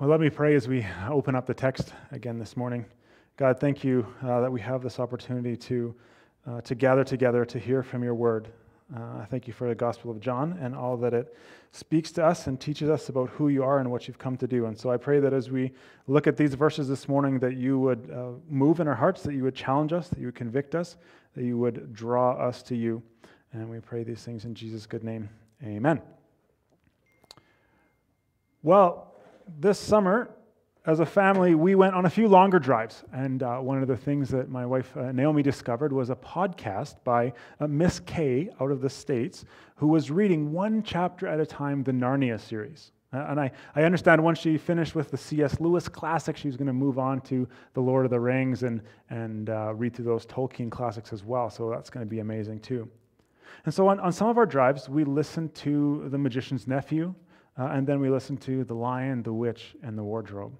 Well, let me pray as we open up the text again this morning. God, thank you uh, that we have this opportunity to, uh, to gather together to hear from your word. Uh, I thank you for the Gospel of John and all that it speaks to us and teaches us about who you are and what you've come to do. And so I pray that as we look at these verses this morning, that you would uh, move in our hearts, that you would challenge us, that you would convict us, that you would draw us to you. And we pray these things in Jesus' good name. Amen. Well, this summer, as a family, we went on a few longer drives. And uh, one of the things that my wife uh, Naomi discovered was a podcast by uh, Miss Kay out of the States, who was reading one chapter at a time the Narnia series. Uh, and I, I understand once she finished with the C.S. Lewis classic, she was going to move on to The Lord of the Rings and, and uh, read through those Tolkien classics as well. So that's going to be amazing too. And so on, on some of our drives, we listened to The Magician's Nephew, uh, and then we listen to The Lion, the Witch, and the Wardrobe.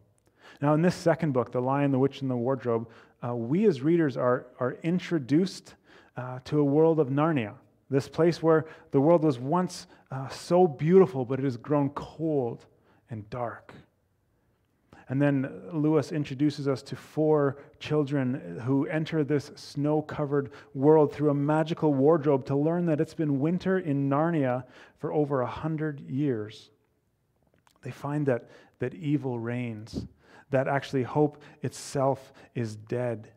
Now, in this second book, The Lion, the Witch, and the Wardrobe, uh, we as readers are, are introduced uh, to a world of Narnia, this place where the world was once uh, so beautiful, but it has grown cold and dark. And then Lewis introduces us to four children who enter this snow covered world through a magical wardrobe to learn that it's been winter in Narnia for over a hundred years. They find that, that evil reigns, that actually hope itself is dead.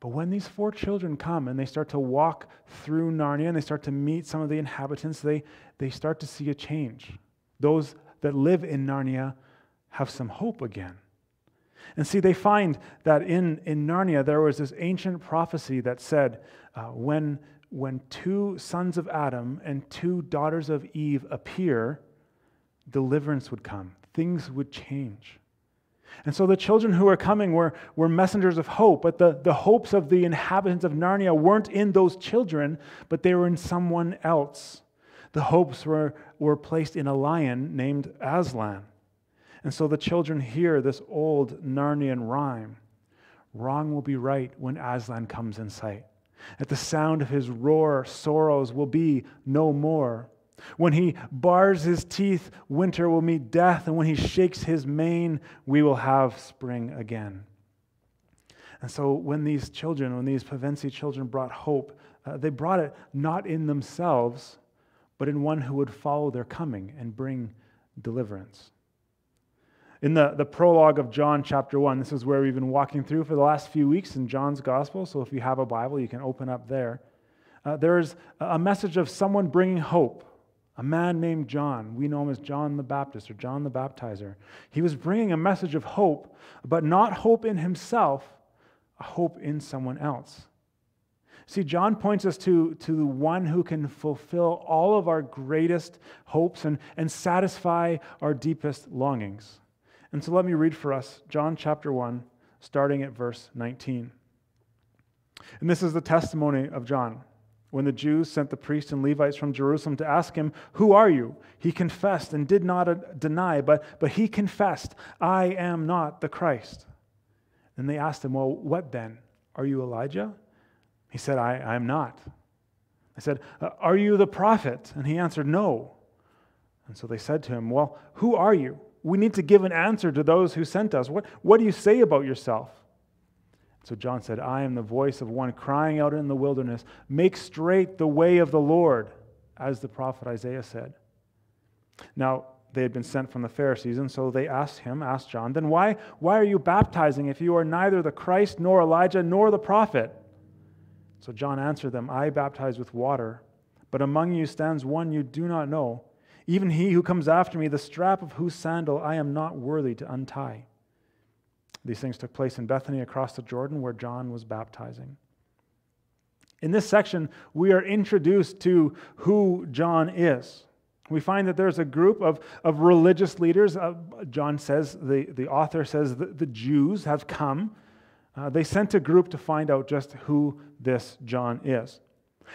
But when these four children come and they start to walk through Narnia and they start to meet some of the inhabitants, they, they start to see a change. Those that live in Narnia have some hope again. And see, they find that in, in Narnia there was this ancient prophecy that said uh, when, when two sons of Adam and two daughters of Eve appear, deliverance would come, things would change. And so the children who were coming were, were messengers of hope, but the, the hopes of the inhabitants of Narnia weren't in those children, but they were in someone else. The hopes were, were placed in a lion named Aslan. And so the children hear this old Narnian rhyme Wrong will be right when Aslan comes in sight. At the sound of his roar, sorrows will be no more. When he bars his teeth, winter will meet death, and when he shakes his mane, we will have spring again. And so, when these children, when these Pevensie children brought hope, uh, they brought it not in themselves, but in one who would follow their coming and bring deliverance. In the, the prologue of John chapter 1, this is where we've been walking through for the last few weeks in John's gospel. So if you have a Bible, you can open up there. Uh, there's a message of someone bringing hope a man named John. We know him as John the Baptist or John the Baptizer. He was bringing a message of hope, but not hope in himself, a hope in someone else. See, John points us to, to the one who can fulfill all of our greatest hopes and, and satisfy our deepest longings. And so let me read for us John chapter 1, starting at verse 19. And this is the testimony of John. When the Jews sent the priests and Levites from Jerusalem to ask him, Who are you? He confessed and did not uh, deny, but, but he confessed, I am not the Christ. Then they asked him, Well, what then? Are you Elijah? He said, I, I am not. They said, uh, Are you the prophet? And he answered, No. And so they said to him, Well, who are you? We need to give an answer to those who sent us. What, what do you say about yourself? So John said, I am the voice of one crying out in the wilderness, Make straight the way of the Lord, as the prophet Isaiah said. Now, they had been sent from the Pharisees, and so they asked him, asked John, Then why, why are you baptizing if you are neither the Christ, nor Elijah, nor the prophet? So John answered them, I baptize with water, but among you stands one you do not know, even he who comes after me, the strap of whose sandal I am not worthy to untie. These things took place in Bethany across the Jordan where John was baptizing. In this section, we are introduced to who John is. We find that there's a group of, of religious leaders. Uh, John says, the, the author says, the, the Jews have come. Uh, they sent a group to find out just who this John is.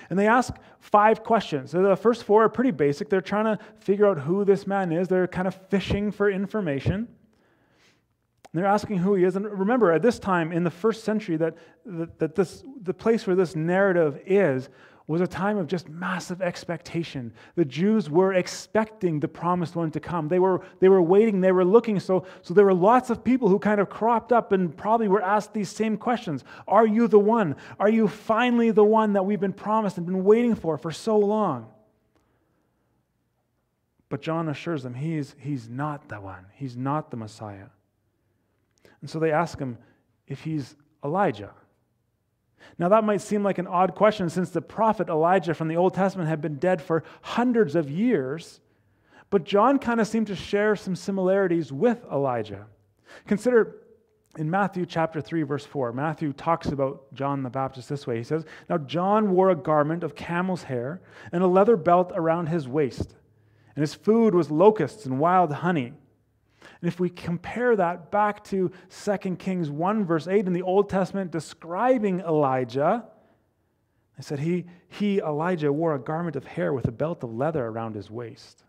And they ask five questions. The first four are pretty basic. They're trying to figure out who this man is, they're kind of fishing for information. And they're asking who he is. And remember, at this time in the first century, that, that, that this, the place where this narrative is was a time of just massive expectation. The Jews were expecting the promised one to come. They were, they were waiting, they were looking. So, so there were lots of people who kind of cropped up and probably were asked these same questions Are you the one? Are you finally the one that we've been promised and been waiting for for so long? But John assures them he's, he's not the one, he's not the Messiah. And so they ask him if he's Elijah. Now, that might seem like an odd question since the prophet Elijah from the Old Testament had been dead for hundreds of years, but John kind of seemed to share some similarities with Elijah. Consider in Matthew chapter 3, verse 4, Matthew talks about John the Baptist this way. He says, Now John wore a garment of camel's hair and a leather belt around his waist, and his food was locusts and wild honey. And if we compare that back to 2 Kings 1, verse 8 in the Old Testament describing Elijah, I said he, he, Elijah, wore a garment of hair with a belt of leather around his waist.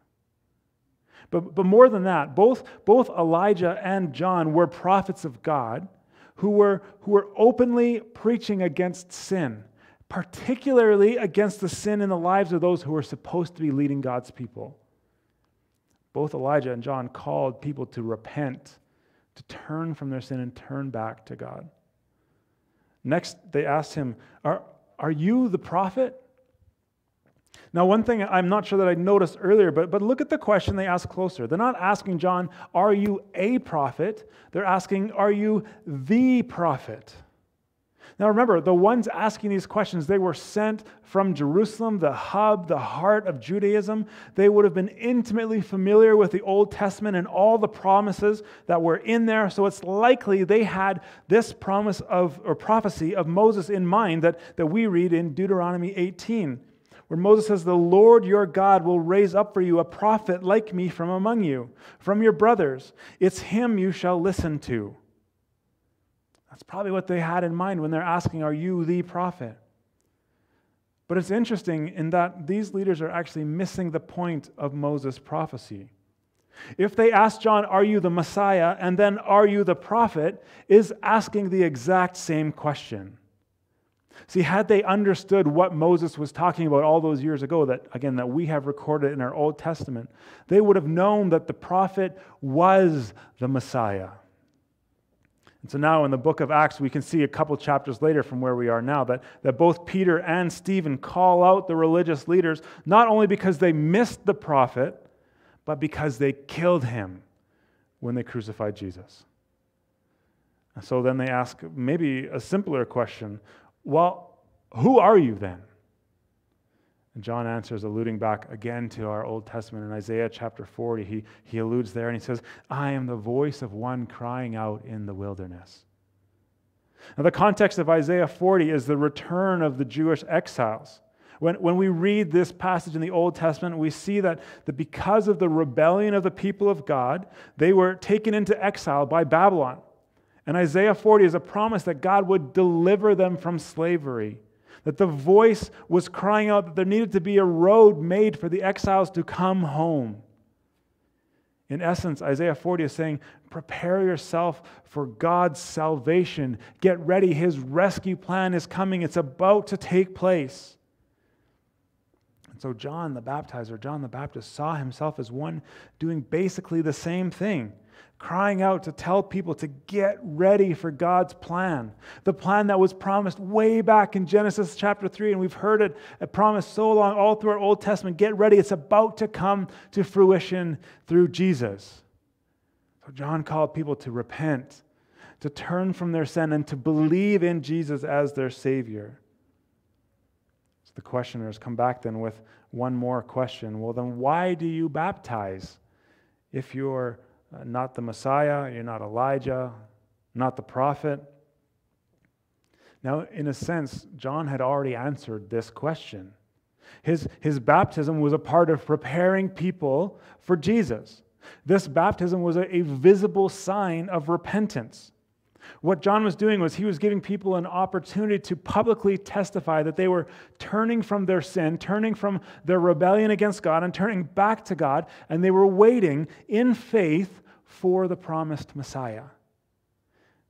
But, but more than that, both, both Elijah and John were prophets of God who were, who were openly preaching against sin, particularly against the sin in the lives of those who were supposed to be leading God's people. Both Elijah and John called people to repent, to turn from their sin and turn back to God. Next, they asked him, Are, are you the prophet? Now, one thing I'm not sure that I noticed earlier, but, but look at the question they ask closer. They're not asking John, Are you a prophet? They're asking, Are you the prophet? Now remember, the ones asking these questions, they were sent from Jerusalem, the hub, the heart of Judaism. They would have been intimately familiar with the Old Testament and all the promises that were in there. So it's likely they had this promise of or prophecy of Moses in mind that, that we read in Deuteronomy 18, where Moses says, The Lord your God will raise up for you a prophet like me from among you, from your brothers. It's him you shall listen to. That's probably what they had in mind when they're asking, Are you the prophet? But it's interesting in that these leaders are actually missing the point of Moses' prophecy. If they ask John, Are you the Messiah? and then, Are you the prophet? is asking the exact same question. See, had they understood what Moses was talking about all those years ago, that again, that we have recorded in our Old Testament, they would have known that the prophet was the Messiah. And so now in the book of Acts, we can see a couple chapters later from where we are now that, that both Peter and Stephen call out the religious leaders, not only because they missed the prophet, but because they killed him when they crucified Jesus. And so then they ask maybe a simpler question well, who are you then? And John answers, alluding back again to our Old Testament in Isaiah chapter 40. He, he alludes there and he says, I am the voice of one crying out in the wilderness. Now, the context of Isaiah 40 is the return of the Jewish exiles. When, when we read this passage in the Old Testament, we see that, that because of the rebellion of the people of God, they were taken into exile by Babylon. And Isaiah 40 is a promise that God would deliver them from slavery that the voice was crying out that there needed to be a road made for the exiles to come home. In essence, Isaiah 40 is saying, Prepare yourself for God's salvation. Get ready. His rescue plan is coming, it's about to take place. So, John the baptizer, John the Baptist, saw himself as one doing basically the same thing crying out to tell people to get ready for God's plan. The plan that was promised way back in Genesis chapter 3, and we've heard it promised so long all through our Old Testament. Get ready, it's about to come to fruition through Jesus. So John called people to repent, to turn from their sin, and to believe in Jesus as their Savior. So the questioners come back then with one more question. Well, then why do you baptize if you're uh, not the Messiah, you're not Elijah, not the prophet. Now, in a sense, John had already answered this question. His, his baptism was a part of preparing people for Jesus. This baptism was a, a visible sign of repentance. What John was doing was he was giving people an opportunity to publicly testify that they were turning from their sin, turning from their rebellion against God, and turning back to God, and they were waiting in faith for the promised Messiah.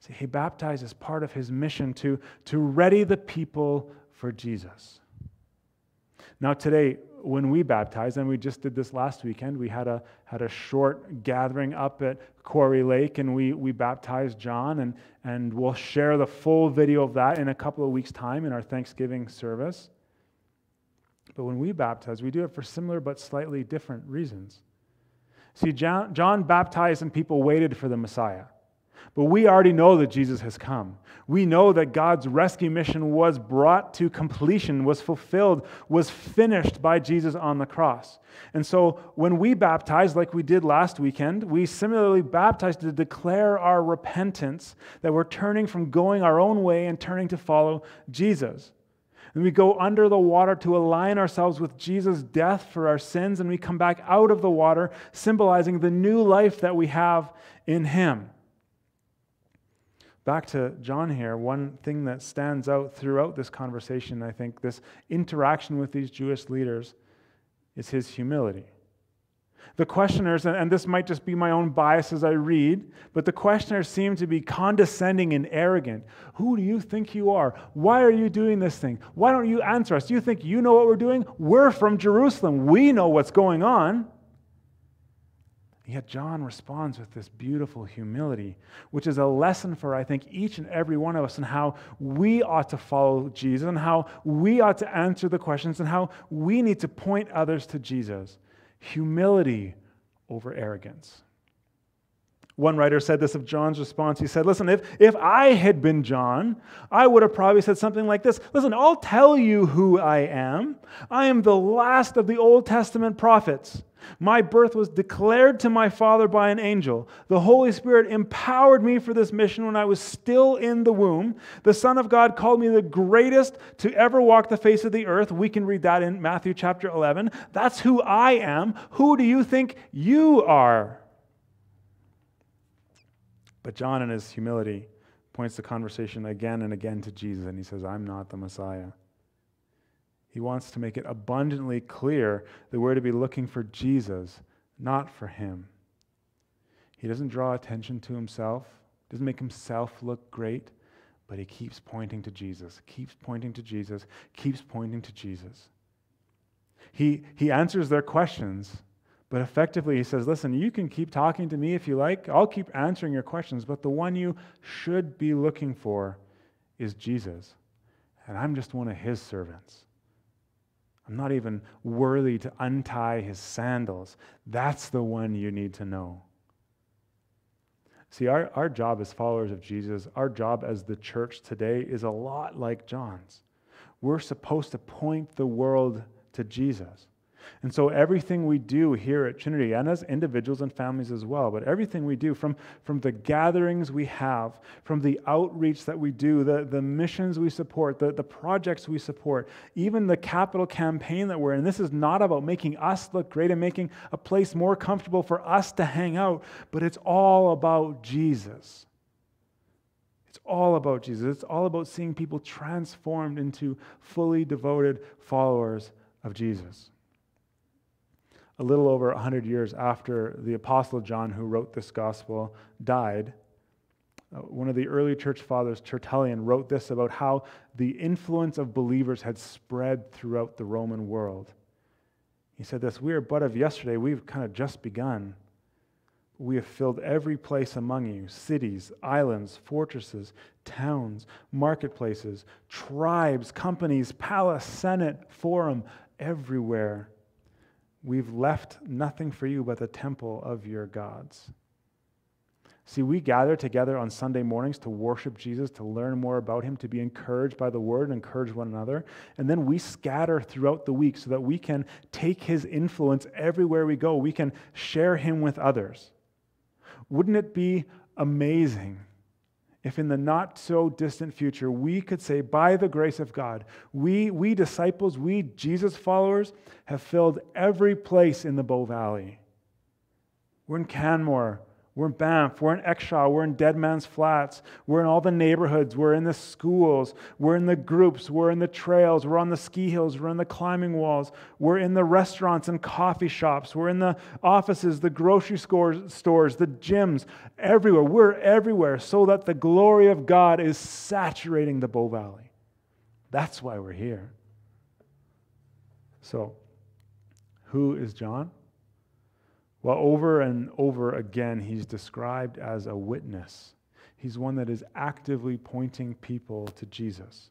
See, he baptized as part of his mission to, to ready the people for Jesus. Now, today, when we baptize, and we just did this last weekend, we had a, had a short gathering up at Quarry Lake and we, we baptized John, and, and we'll share the full video of that in a couple of weeks' time in our Thanksgiving service. But when we baptize, we do it for similar but slightly different reasons. See, John, John baptized and people waited for the Messiah. But we already know that Jesus has come. We know that God's rescue mission was brought to completion, was fulfilled, was finished by Jesus on the cross. And so when we baptize, like we did last weekend, we similarly baptize to declare our repentance that we're turning from going our own way and turning to follow Jesus. And we go under the water to align ourselves with Jesus' death for our sins, and we come back out of the water, symbolizing the new life that we have in Him. Back to John here, one thing that stands out throughout this conversation, I think, this interaction with these Jewish leaders, is his humility. The questioners, and this might just be my own bias as I read, but the questioners seem to be condescending and arrogant. Who do you think you are? Why are you doing this thing? Why don't you answer us? Do you think you know what we're doing? We're from Jerusalem. We know what's going on. Yet John responds with this beautiful humility, which is a lesson for, I think, each and every one of us and how we ought to follow Jesus and how we ought to answer the questions and how we need to point others to Jesus. Humility over arrogance. One writer said this of John's response. He said, Listen, if, if I had been John, I would have probably said something like this Listen, I'll tell you who I am. I am the last of the Old Testament prophets. My birth was declared to my father by an angel. The Holy Spirit empowered me for this mission when I was still in the womb. The Son of God called me the greatest to ever walk the face of the earth. We can read that in Matthew chapter 11. That's who I am. Who do you think you are? But John, in his humility, points the conversation again and again to Jesus, and he says, I'm not the Messiah. He wants to make it abundantly clear that we're to be looking for Jesus, not for him. He doesn't draw attention to himself, doesn't make himself look great, but he keeps pointing to Jesus, keeps pointing to Jesus, keeps pointing to Jesus. He, he answers their questions but effectively, he says, Listen, you can keep talking to me if you like. I'll keep answering your questions, but the one you should be looking for is Jesus. And I'm just one of his servants. I'm not even worthy to untie his sandals. That's the one you need to know. See, our, our job as followers of Jesus, our job as the church today is a lot like John's. We're supposed to point the world to Jesus. And so everything we do here at Trinity, and as individuals and families as well, but everything we do, from, from the gatherings we have, from the outreach that we do, the, the missions we support, the, the projects we support, even the capital campaign that we're in, this is not about making us look great and making a place more comfortable for us to hang out, but it's all about Jesus. It's all about Jesus. It's all about seeing people transformed into fully devoted followers of Jesus a little over 100 years after the Apostle John, who wrote this gospel, died, uh, one of the early church fathers, Tertullian, wrote this about how the influence of believers had spread throughout the Roman world. He said this We are but of yesterday, we've kind of just begun. We have filled every place among you cities, islands, fortresses, towns, marketplaces, tribes, companies, palace, senate, forum, everywhere We've left nothing for you but the temple of your gods. See, we gather together on Sunday mornings to worship Jesus, to learn more about him, to be encouraged by the word and encourage one another. And then we scatter throughout the week so that we can take his influence everywhere we go. We can share him with others. Wouldn't it be amazing if in the not so distant future we could say, by the grace of God, we, we disciples, we Jesus followers, have filled every place in the Bow Valley. We're in Canmore, we're in Banff, we're in Exshaw, we're in Deadman's Flats, we're in all the neighborhoods, we're in the schools, we're in the groups, we're in the trails, we're on the ski hills, we're in the climbing walls, we're in the restaurants and coffee shops, we're in the offices, the grocery stores, stores the gyms, everywhere. We're everywhere so that the glory of God is saturating the Bow Valley. That's why we're here. So, who is John? Well, over and over again, he's described as a witness. He's one that is actively pointing people to Jesus.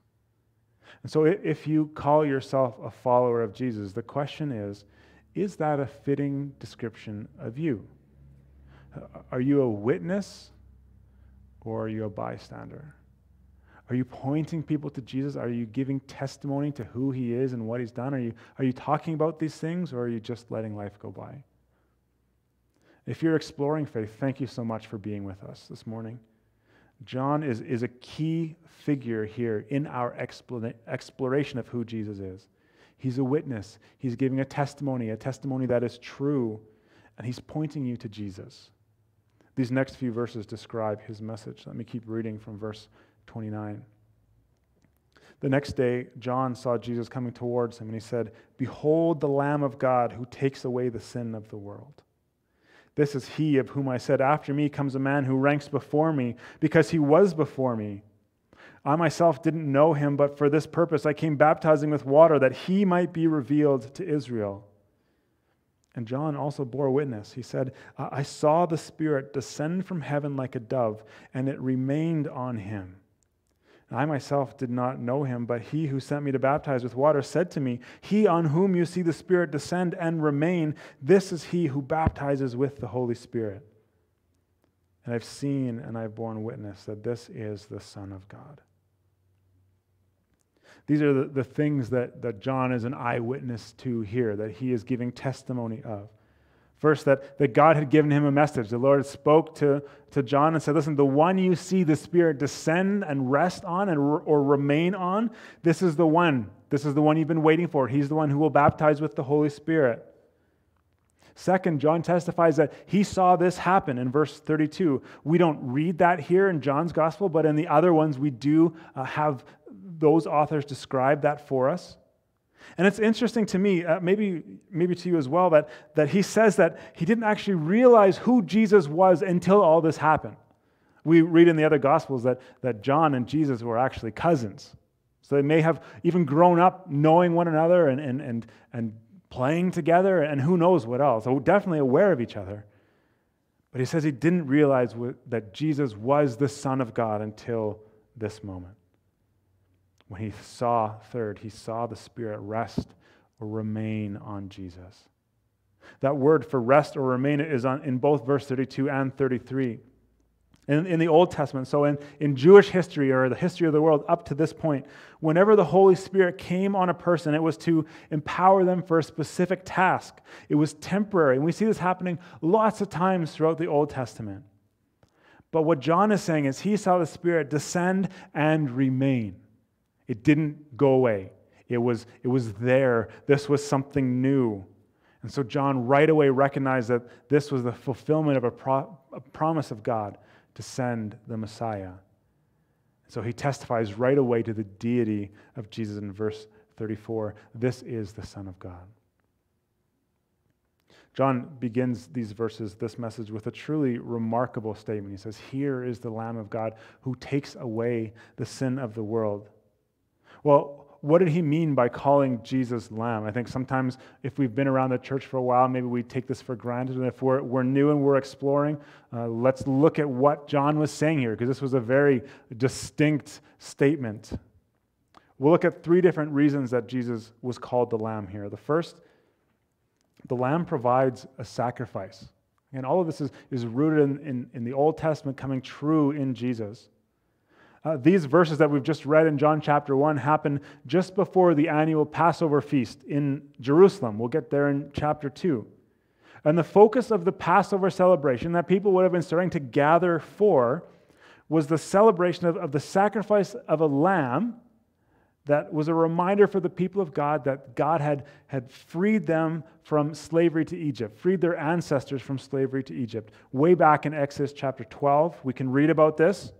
And so, if you call yourself a follower of Jesus, the question is is that a fitting description of you? Are you a witness or are you a bystander? Are you pointing people to Jesus? Are you giving testimony to who he is and what he's done? Are you, are you talking about these things or are you just letting life go by? If you're exploring faith, thank you so much for being with us this morning. John is, is a key figure here in our exploration of who Jesus is. He's a witness, he's giving a testimony, a testimony that is true, and he's pointing you to Jesus. These next few verses describe his message. Let me keep reading from verse 29. The next day, John saw Jesus coming towards him, and he said, Behold the Lamb of God who takes away the sin of the world. This is he of whom I said, After me comes a man who ranks before me, because he was before me. I myself didn't know him, but for this purpose I came baptizing with water, that he might be revealed to Israel. And John also bore witness. He said, I saw the Spirit descend from heaven like a dove, and it remained on him. I myself did not know him, but he who sent me to baptize with water said to me, He on whom you see the Spirit descend and remain, this is he who baptizes with the Holy Spirit. And I've seen and I've borne witness that this is the Son of God. These are the, the things that, that John is an eyewitness to here, that he is giving testimony of. First, that, that God had given him a message. The Lord spoke to, to John and said, Listen, the one you see the Spirit descend and rest on and, or remain on, this is the one. This is the one you've been waiting for. He's the one who will baptize with the Holy Spirit. Second, John testifies that he saw this happen in verse 32. We don't read that here in John's gospel, but in the other ones, we do uh, have those authors describe that for us. And it's interesting to me, uh, maybe, maybe to you as well, that, that he says that he didn't actually realize who Jesus was until all this happened. We read in the other Gospels that, that John and Jesus were actually cousins. So they may have even grown up knowing one another and, and, and, and playing together and who knows what else. So definitely aware of each other. But he says he didn't realize that Jesus was the Son of God until this moment when he saw, third, he saw the Spirit rest or remain on Jesus. That word for rest or remain is on, in both verse 32 and 33. In, in the Old Testament, so in, in Jewish history or the history of the world up to this point, whenever the Holy Spirit came on a person, it was to empower them for a specific task. It was temporary. And we see this happening lots of times throughout the Old Testament. But what John is saying is he saw the Spirit descend and remain. It didn't go away. It was, it was there. This was something new. And so John right away recognized that this was the fulfillment of a, pro- a promise of God to send the Messiah. So he testifies right away to the deity of Jesus in verse 34 this is the Son of God. John begins these verses, this message, with a truly remarkable statement. He says, Here is the Lamb of God who takes away the sin of the world. Well, what did he mean by calling Jesus Lamb? I think sometimes if we've been around the church for a while, maybe we take this for granted. And if we're, we're new and we're exploring, uh, let's look at what John was saying here, because this was a very distinct statement. We'll look at three different reasons that Jesus was called the Lamb here. The first, the Lamb provides a sacrifice. And all of this is, is rooted in, in, in the Old Testament coming true in Jesus. Uh, these verses that we've just read in John chapter 1 happen just before the annual Passover feast in Jerusalem. We'll get there in chapter 2. And the focus of the Passover celebration that people would have been starting to gather for was the celebration of, of the sacrifice of a lamb that was a reminder for the people of God that God had, had freed them from slavery to Egypt, freed their ancestors from slavery to Egypt. Way back in Exodus chapter 12, we can read about this.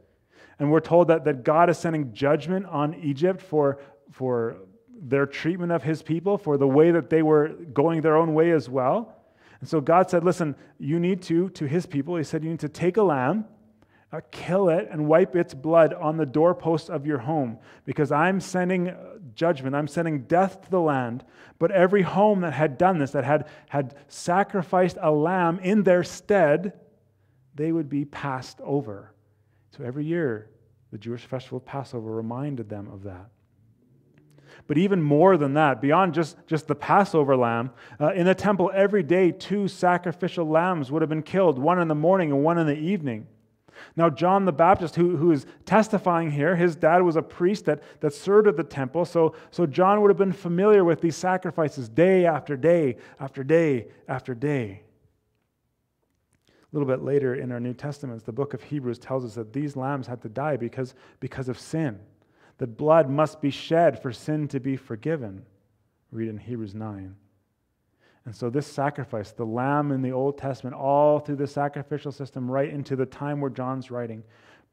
And we're told that, that God is sending judgment on Egypt for, for their treatment of his people, for the way that they were going their own way as well. And so God said, Listen, you need to, to his people, he said, you need to take a lamb uh, kill it and wipe its blood on the doorposts of your home, because I'm sending uh, judgment, I'm sending death to the land. But every home that had done this, that had, had sacrificed a lamb in their stead, they would be passed over. So every year, the Jewish festival of Passover reminded them of that. But even more than that, beyond just, just the Passover lamb, uh, in the temple every day, two sacrificial lambs would have been killed, one in the morning and one in the evening. Now, John the Baptist, who, who is testifying here, his dad was a priest that, that served at the temple. So, so John would have been familiar with these sacrifices day after day after day after day. A little bit later in our New Testaments, the book of Hebrews tells us that these lambs had to die because, because of sin, that blood must be shed for sin to be forgiven. Read in Hebrews 9. And so, this sacrifice, the lamb in the Old Testament, all through the sacrificial system, right into the time where John's writing,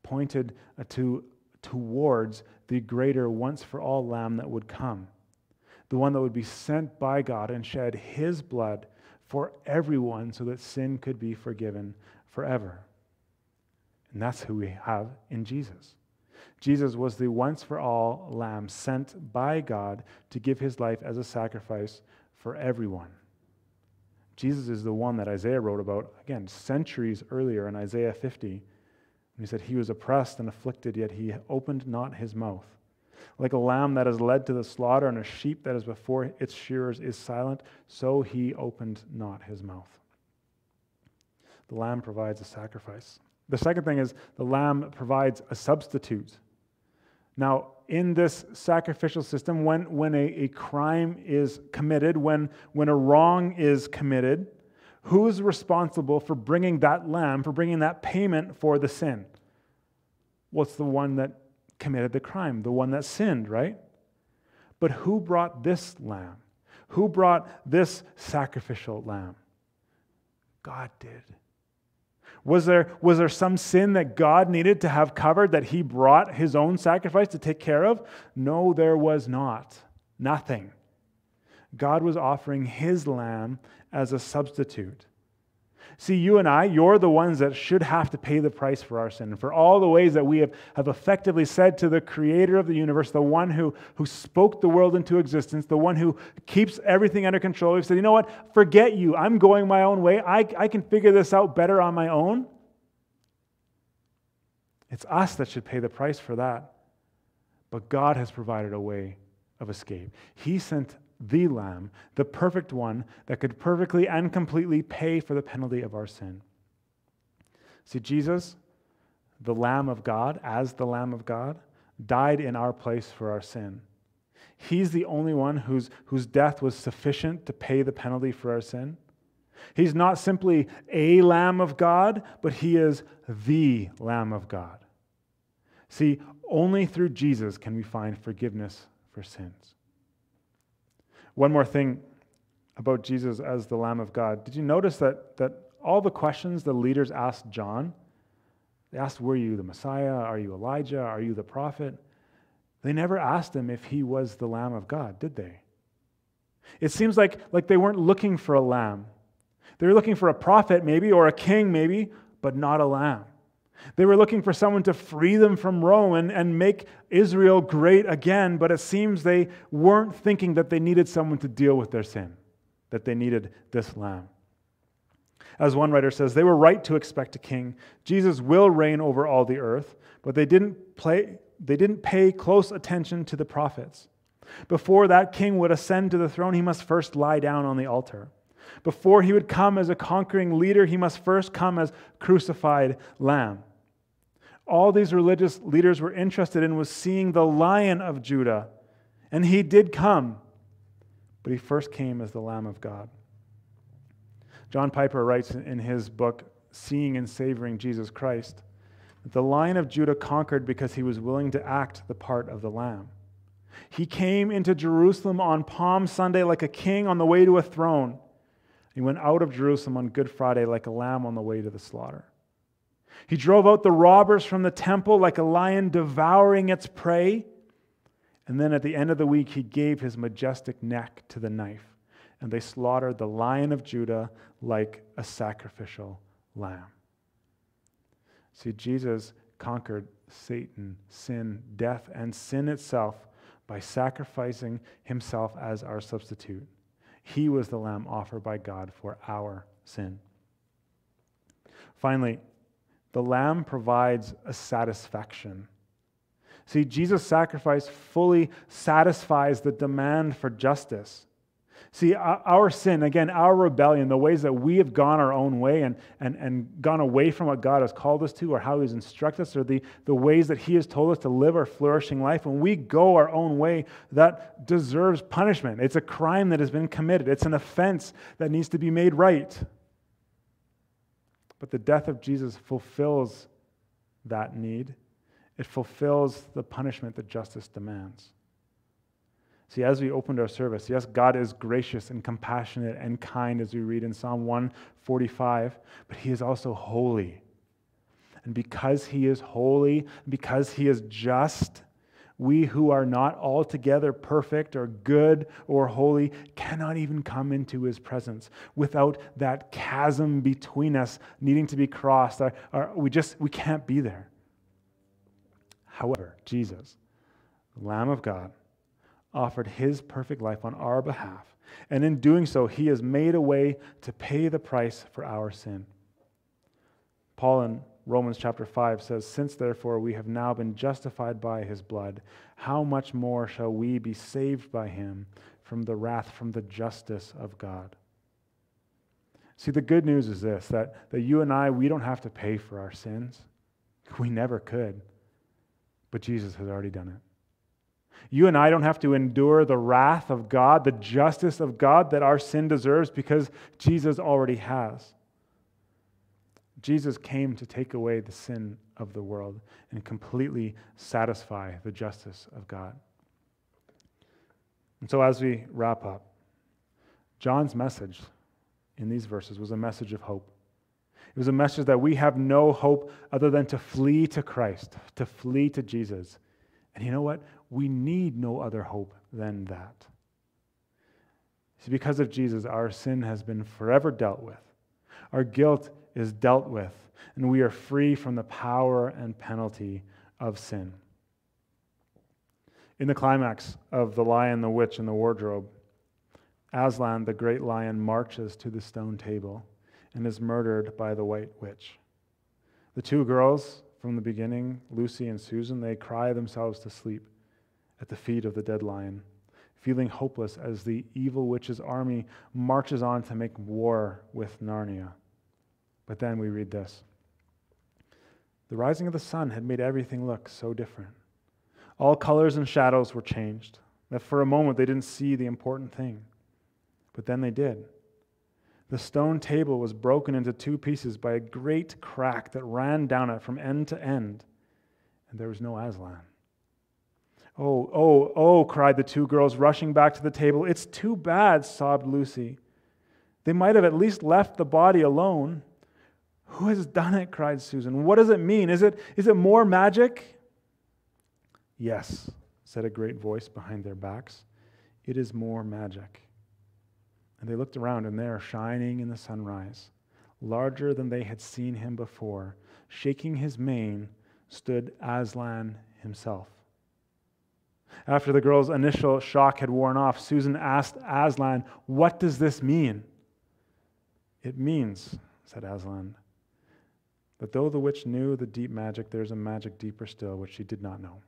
pointed uh, to, towards the greater once for all lamb that would come. The one that would be sent by God and shed his blood for everyone so that sin could be forgiven forever. And that's who we have in Jesus. Jesus was the once for all lamb sent by God to give his life as a sacrifice for everyone. Jesus is the one that Isaiah wrote about, again, centuries earlier in Isaiah 50. He said, He was oppressed and afflicted, yet he opened not his mouth. Like a lamb that is led to the slaughter and a sheep that is before its shearers is silent, so he opened not his mouth. The lamb provides a sacrifice. The second thing is the lamb provides a substitute. Now, in this sacrificial system, when, when a, a crime is committed, when, when a wrong is committed, who's responsible for bringing that lamb, for bringing that payment for the sin? What's well, the one that committed the crime, the one that sinned, right? But who brought this lamb? Who brought this sacrificial lamb? God did. Was there, was there some sin that God needed to have covered that he brought his own sacrifice to take care of? No, there was not. Nothing. God was offering his lamb as a substitute. See, you and I, you're the ones that should have to pay the price for our sin. And for all the ways that we have, have effectively said to the creator of the universe, the one who, who spoke the world into existence, the one who keeps everything under control, we've said, you know what? Forget you. I'm going my own way. I, I can figure this out better on my own. It's us that should pay the price for that. But God has provided a way of escape. He sent the Lamb, the perfect one that could perfectly and completely pay for the penalty of our sin. See, Jesus, the Lamb of God, as the Lamb of God, died in our place for our sin. He's the only one whose, whose death was sufficient to pay the penalty for our sin. He's not simply a Lamb of God, but He is the Lamb of God. See, only through Jesus can we find forgiveness for sins. One more thing about Jesus as the Lamb of God. Did you notice that, that all the questions the leaders asked John, they asked, Were you the Messiah? Are you Elijah? Are you the prophet? They never asked him if he was the Lamb of God, did they? It seems like, like they weren't looking for a lamb. They were looking for a prophet, maybe, or a king, maybe, but not a lamb. They were looking for someone to free them from Rome and, and make Israel great again, but it seems they weren't thinking that they needed someone to deal with their sin, that they needed this lamb. As one writer says, they were right to expect a king. Jesus will reign over all the earth, but they didn't, play, they didn't pay close attention to the prophets. Before that king would ascend to the throne, he must first lie down on the altar. Before he would come as a conquering leader, he must first come as crucified lamb all these religious leaders were interested in was seeing the lion of Judah. And he did come, but he first came as the Lamb of God. John Piper writes in his book, Seeing and Savoring Jesus Christ, that the lion of Judah conquered because he was willing to act the part of the Lamb. He came into Jerusalem on Palm Sunday like a king on the way to a throne. He went out of Jerusalem on Good Friday like a lamb on the way to the slaughter. He drove out the robbers from the temple like a lion devouring its prey. And then at the end of the week, he gave his majestic neck to the knife, and they slaughtered the lion of Judah like a sacrificial lamb. See, Jesus conquered Satan, sin, death, and sin itself by sacrificing himself as our substitute. He was the lamb offered by God for our sin. Finally, the lamb provides a satisfaction. See, Jesus' sacrifice fully satisfies the demand for justice. See, our sin, again, our rebellion, the ways that we have gone our own way and, and, and gone away from what God has called us to or how He's instructed us or the, the ways that He has told us to live our flourishing life, when we go our own way, that deserves punishment. It's a crime that has been committed, it's an offense that needs to be made right. But the death of Jesus fulfills that need, it fulfills the punishment that justice demands. See, as we opened our service, yes, God is gracious and compassionate and kind, as we read in Psalm 145, but He is also holy. And because He is holy, because He is just, we who are not altogether perfect or good or holy cannot even come into His presence without that chasm between us needing to be crossed. we just we can't be there. However, Jesus, the Lamb of God, offered his perfect life on our behalf. And in doing so, he has made a way to pay the price for our sin. Paul in Romans chapter 5 says, Since therefore we have now been justified by his blood, how much more shall we be saved by him from the wrath, from the justice of God? See, the good news is this that, that you and I, we don't have to pay for our sins. We never could. But Jesus has already done it. You and I don't have to endure the wrath of God, the justice of God that our sin deserves because Jesus already has. Jesus came to take away the sin of the world and completely satisfy the justice of God. And so, as we wrap up, John's message in these verses was a message of hope. It was a message that we have no hope other than to flee to Christ, to flee to Jesus. And you know what? we need no other hope than that. See, because of Jesus, our sin has been forever dealt with. Our guilt is dealt with, and we are free from the power and penalty of sin. In the climax of The Lion, the Witch, and the Wardrobe, Aslan, the great lion, marches to the stone table and is murdered by the white witch. The two girls from the beginning, Lucy and Susan, they cry themselves to sleep at the feet of the dead lion, feeling hopeless as the evil witch's army marches on to make war with Narnia. But then we read this The rising of the sun had made everything look so different. All colors and shadows were changed, that for a moment they didn't see the important thing. But then they did. The stone table was broken into two pieces by a great crack that ran down it from end to end, and there was no Aslan. Oh, oh, oh, cried the two girls, rushing back to the table. It's too bad, sobbed Lucy. They might have at least left the body alone. Who has done it? cried Susan. What does it mean? Is it, is it more magic? Yes, said a great voice behind their backs. It is more magic. And they looked around, and there, shining in the sunrise, larger than they had seen him before, shaking his mane, stood Aslan himself. After the girl's initial shock had worn off, Susan asked Aslan, What does this mean? It means, said Aslan, that though the witch knew the deep magic, there's a magic deeper still which she did not know.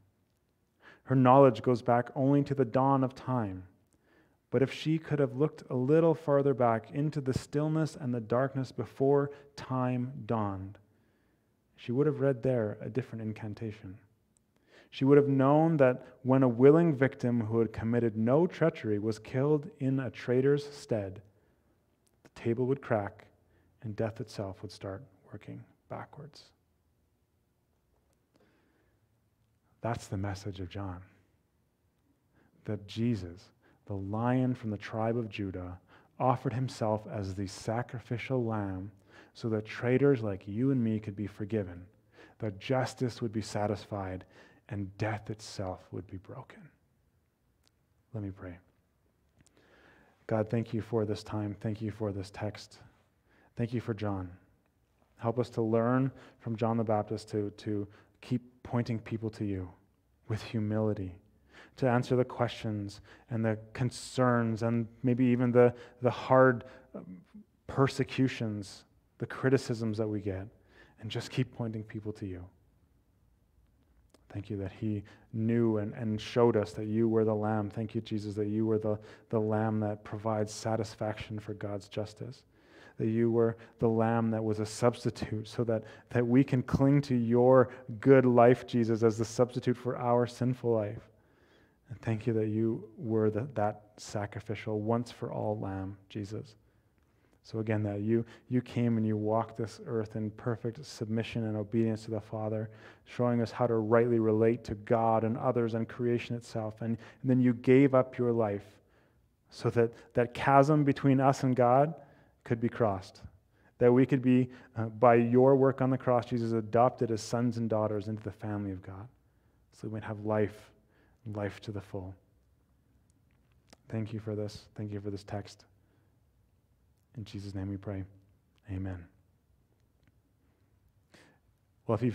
Her knowledge goes back only to the dawn of time. But if she could have looked a little farther back into the stillness and the darkness before time dawned, she would have read there a different incantation. She would have known that when a willing victim who had committed no treachery was killed in a traitor's stead, the table would crack and death itself would start working backwards. That's the message of John. That Jesus, the lion from the tribe of Judah, offered himself as the sacrificial lamb so that traitors like you and me could be forgiven, that justice would be satisfied, and death itself would be broken. Let me pray. God, thank you for this time. Thank you for this text. Thank you for John. Help us to learn from John the Baptist to, to keep pointing people to you with humility, to answer the questions and the concerns and maybe even the, the hard um, persecutions, the criticisms that we get, and just keep pointing people to you. Thank you that he knew and, and showed us that you were the Lamb. Thank you, Jesus, that you were the, the Lamb that provides satisfaction for God's justice. That you were the Lamb that was a substitute so that, that we can cling to your good life, Jesus, as the substitute for our sinful life. And thank you that you were the, that sacrificial, once for all Lamb, Jesus. So again, that you, you came and you walked this earth in perfect submission and obedience to the Father, showing us how to rightly relate to God and others and creation itself. And, and then you gave up your life so that that chasm between us and God could be crossed. That we could be, uh, by your work on the cross, Jesus, adopted as sons and daughters into the family of God. So we might have life, life to the full. Thank you for this. Thank you for this text. In Jesus' name we pray. Amen. Well, if you've